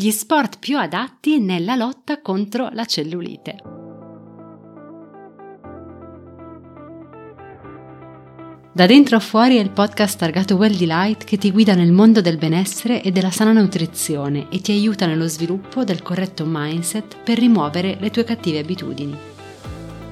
gli sport più adatti nella lotta contro la cellulite. Da dentro a fuori è il podcast targato Well Delight che ti guida nel mondo del benessere e della sana nutrizione e ti aiuta nello sviluppo del corretto mindset per rimuovere le tue cattive abitudini.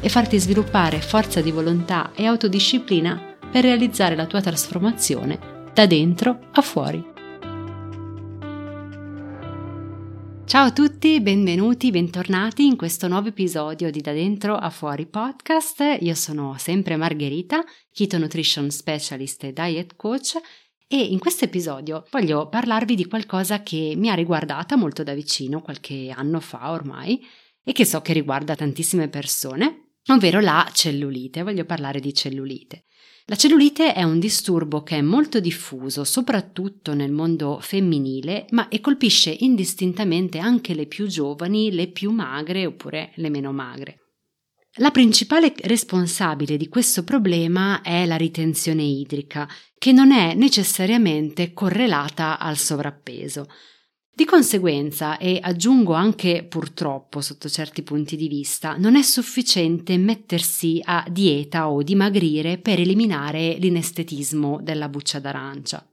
e farti sviluppare forza di volontà e autodisciplina per realizzare la tua trasformazione da dentro a fuori. Ciao a tutti, benvenuti, bentornati in questo nuovo episodio di Da Dentro a Fuori podcast. Io sono sempre Margherita, Keto Nutrition Specialist e Diet Coach e in questo episodio voglio parlarvi di qualcosa che mi ha riguardata molto da vicino qualche anno fa ormai e che so che riguarda tantissime persone ovvero la cellulite. Voglio parlare di cellulite. La cellulite è un disturbo che è molto diffuso, soprattutto nel mondo femminile, ma e colpisce indistintamente anche le più giovani, le più magre oppure le meno magre. La principale responsabile di questo problema è la ritenzione idrica, che non è necessariamente correlata al sovrappeso. Di conseguenza, e aggiungo anche purtroppo sotto certi punti di vista, non è sufficiente mettersi a dieta o dimagrire per eliminare l'inestetismo della buccia d'arancia.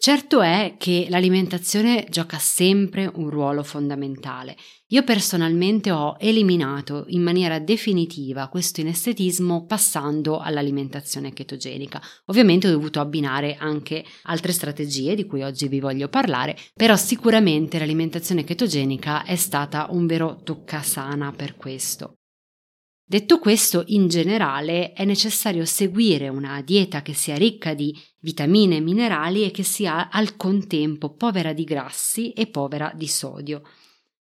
Certo è che l'alimentazione gioca sempre un ruolo fondamentale. Io personalmente ho eliminato in maniera definitiva questo inestetismo passando all'alimentazione chetogenica. Ovviamente ho dovuto abbinare anche altre strategie di cui oggi vi voglio parlare, però sicuramente l'alimentazione chetogenica è stata un vero toccasana per questo. Detto questo, in generale è necessario seguire una dieta che sia ricca di vitamine e minerali e che sia al contempo povera di grassi e povera di sodio.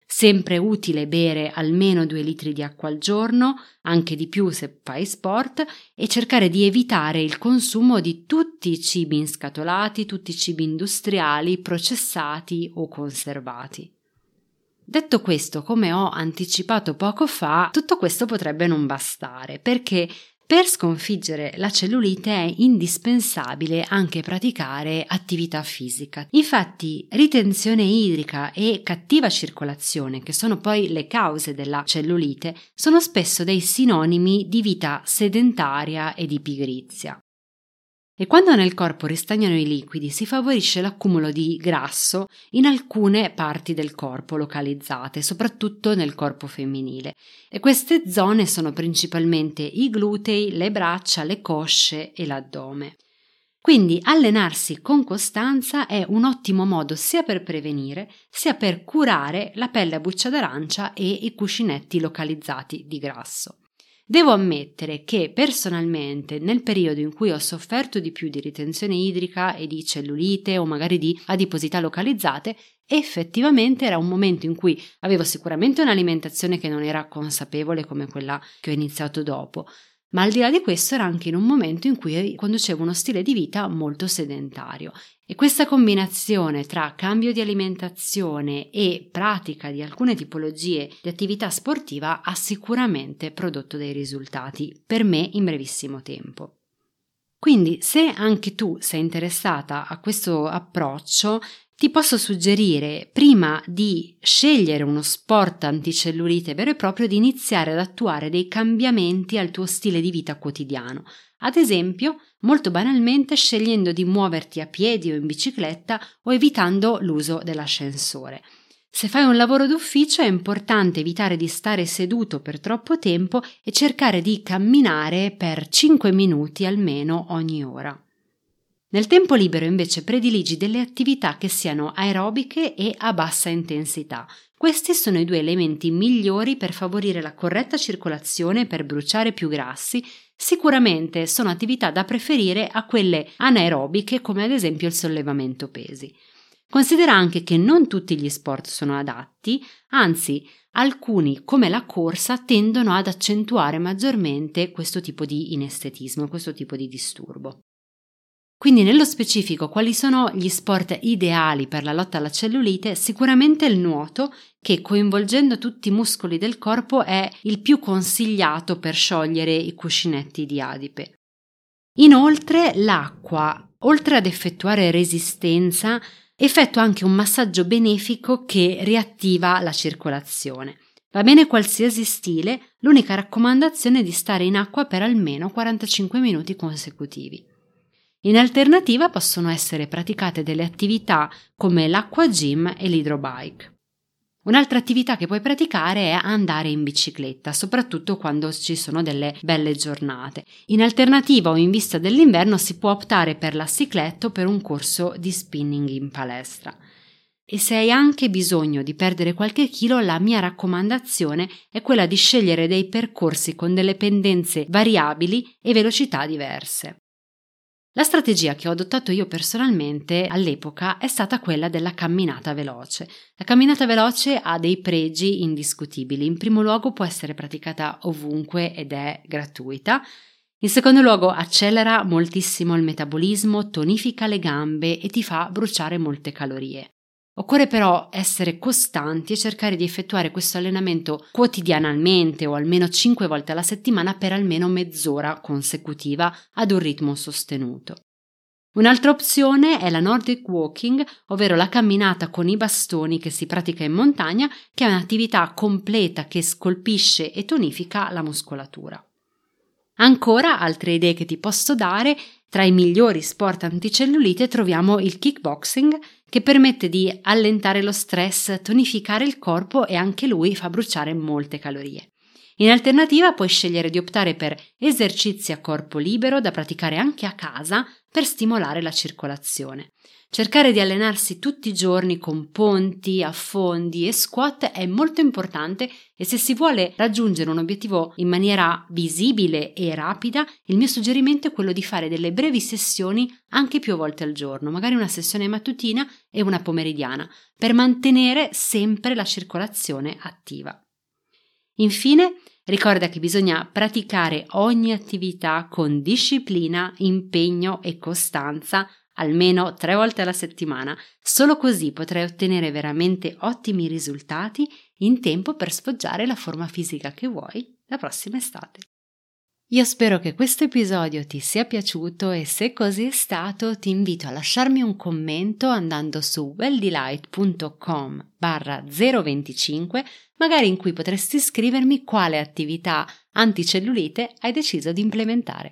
Sempre utile bere almeno 2 litri di acqua al giorno, anche di più se fai sport, e cercare di evitare il consumo di tutti i cibi inscatolati, tutti i cibi industriali, processati o conservati. Detto questo, come ho anticipato poco fa, tutto questo potrebbe non bastare, perché per sconfiggere la cellulite è indispensabile anche praticare attività fisica. Infatti, ritenzione idrica e cattiva circolazione, che sono poi le cause della cellulite, sono spesso dei sinonimi di vita sedentaria e di pigrizia. E quando nel corpo ristagnano i liquidi si favorisce l'accumulo di grasso in alcune parti del corpo localizzate, soprattutto nel corpo femminile. E queste zone sono principalmente i glutei, le braccia, le cosce e l'addome. Quindi allenarsi con costanza è un ottimo modo sia per prevenire sia per curare la pelle a buccia d'arancia e i cuscinetti localizzati di grasso. Devo ammettere che personalmente nel periodo in cui ho sofferto di più di ritenzione idrica e di cellulite o magari di adiposità localizzate, effettivamente era un momento in cui avevo sicuramente un'alimentazione che non era consapevole come quella che ho iniziato dopo, ma al di là di questo era anche in un momento in cui conducevo uno stile di vita molto sedentario e questa combinazione tra cambio di alimentazione e pratica di alcune tipologie di attività sportiva ha sicuramente prodotto dei risultati per me in brevissimo tempo. Quindi, se anche tu sei interessata a questo approccio, ti posso suggerire, prima di scegliere uno sport anticellulite vero e proprio, di iniziare ad attuare dei cambiamenti al tuo stile di vita quotidiano. Ad esempio, molto banalmente scegliendo di muoverti a piedi o in bicicletta o evitando l'uso dell'ascensore. Se fai un lavoro d'ufficio è importante evitare di stare seduto per troppo tempo e cercare di camminare per 5 minuti almeno ogni ora. Nel tempo libero invece prediligi delle attività che siano aerobiche e a bassa intensità. Questi sono i due elementi migliori per favorire la corretta circolazione e per bruciare più grassi. Sicuramente sono attività da preferire a quelle anaerobiche come ad esempio il sollevamento pesi. Considera anche che non tutti gli sport sono adatti, anzi alcuni come la corsa tendono ad accentuare maggiormente questo tipo di inestetismo, questo tipo di disturbo. Quindi nello specifico quali sono gli sport ideali per la lotta alla cellulite? Sicuramente il nuoto, che coinvolgendo tutti i muscoli del corpo è il più consigliato per sciogliere i cuscinetti di adipe. Inoltre l'acqua, oltre ad effettuare resistenza, effettua anche un massaggio benefico che riattiva la circolazione. Va bene qualsiasi stile, l'unica raccomandazione è di stare in acqua per almeno 45 minuti consecutivi. In alternativa possono essere praticate delle attività come l'acqua gym e l'hydrobike. Un'altra attività che puoi praticare è andare in bicicletta, soprattutto quando ci sono delle belle giornate. In alternativa o in vista dell'inverno si può optare per la cicletta o per un corso di spinning in palestra. E se hai anche bisogno di perdere qualche chilo, la mia raccomandazione è quella di scegliere dei percorsi con delle pendenze variabili e velocità diverse. La strategia che ho adottato io personalmente all'epoca è stata quella della camminata veloce. La camminata veloce ha dei pregi indiscutibili. In primo luogo può essere praticata ovunque ed è gratuita. In secondo luogo accelera moltissimo il metabolismo, tonifica le gambe e ti fa bruciare molte calorie. Occorre però essere costanti e cercare di effettuare questo allenamento quotidianamente o almeno 5 volte alla settimana per almeno mezz'ora consecutiva ad un ritmo sostenuto. Un'altra opzione è la Nordic Walking, ovvero la camminata con i bastoni che si pratica in montagna, che è un'attività completa che scolpisce e tonifica la muscolatura. Ancora altre idee che ti posso dare, tra i migliori sport anticellulite troviamo il kickboxing che permette di allentare lo stress, tonificare il corpo e anche lui fa bruciare molte calorie. In alternativa puoi scegliere di optare per esercizi a corpo libero da praticare anche a casa per stimolare la circolazione. Cercare di allenarsi tutti i giorni con ponti, affondi e squat è molto importante e se si vuole raggiungere un obiettivo in maniera visibile e rapida, il mio suggerimento è quello di fare delle brevi sessioni anche più volte al giorno, magari una sessione mattutina e una pomeridiana, per mantenere sempre la circolazione attiva. Infine, ricorda che bisogna praticare ogni attività con disciplina, impegno e costanza almeno tre volte alla settimana. Solo così potrai ottenere veramente ottimi risultati in tempo per sfoggiare la forma fisica che vuoi la prossima estate. Io spero che questo episodio ti sia piaciuto e se così è stato ti invito a lasciarmi un commento andando su welldelight.com barra 025 magari in cui potresti scrivermi quale attività anticellulite hai deciso di implementare.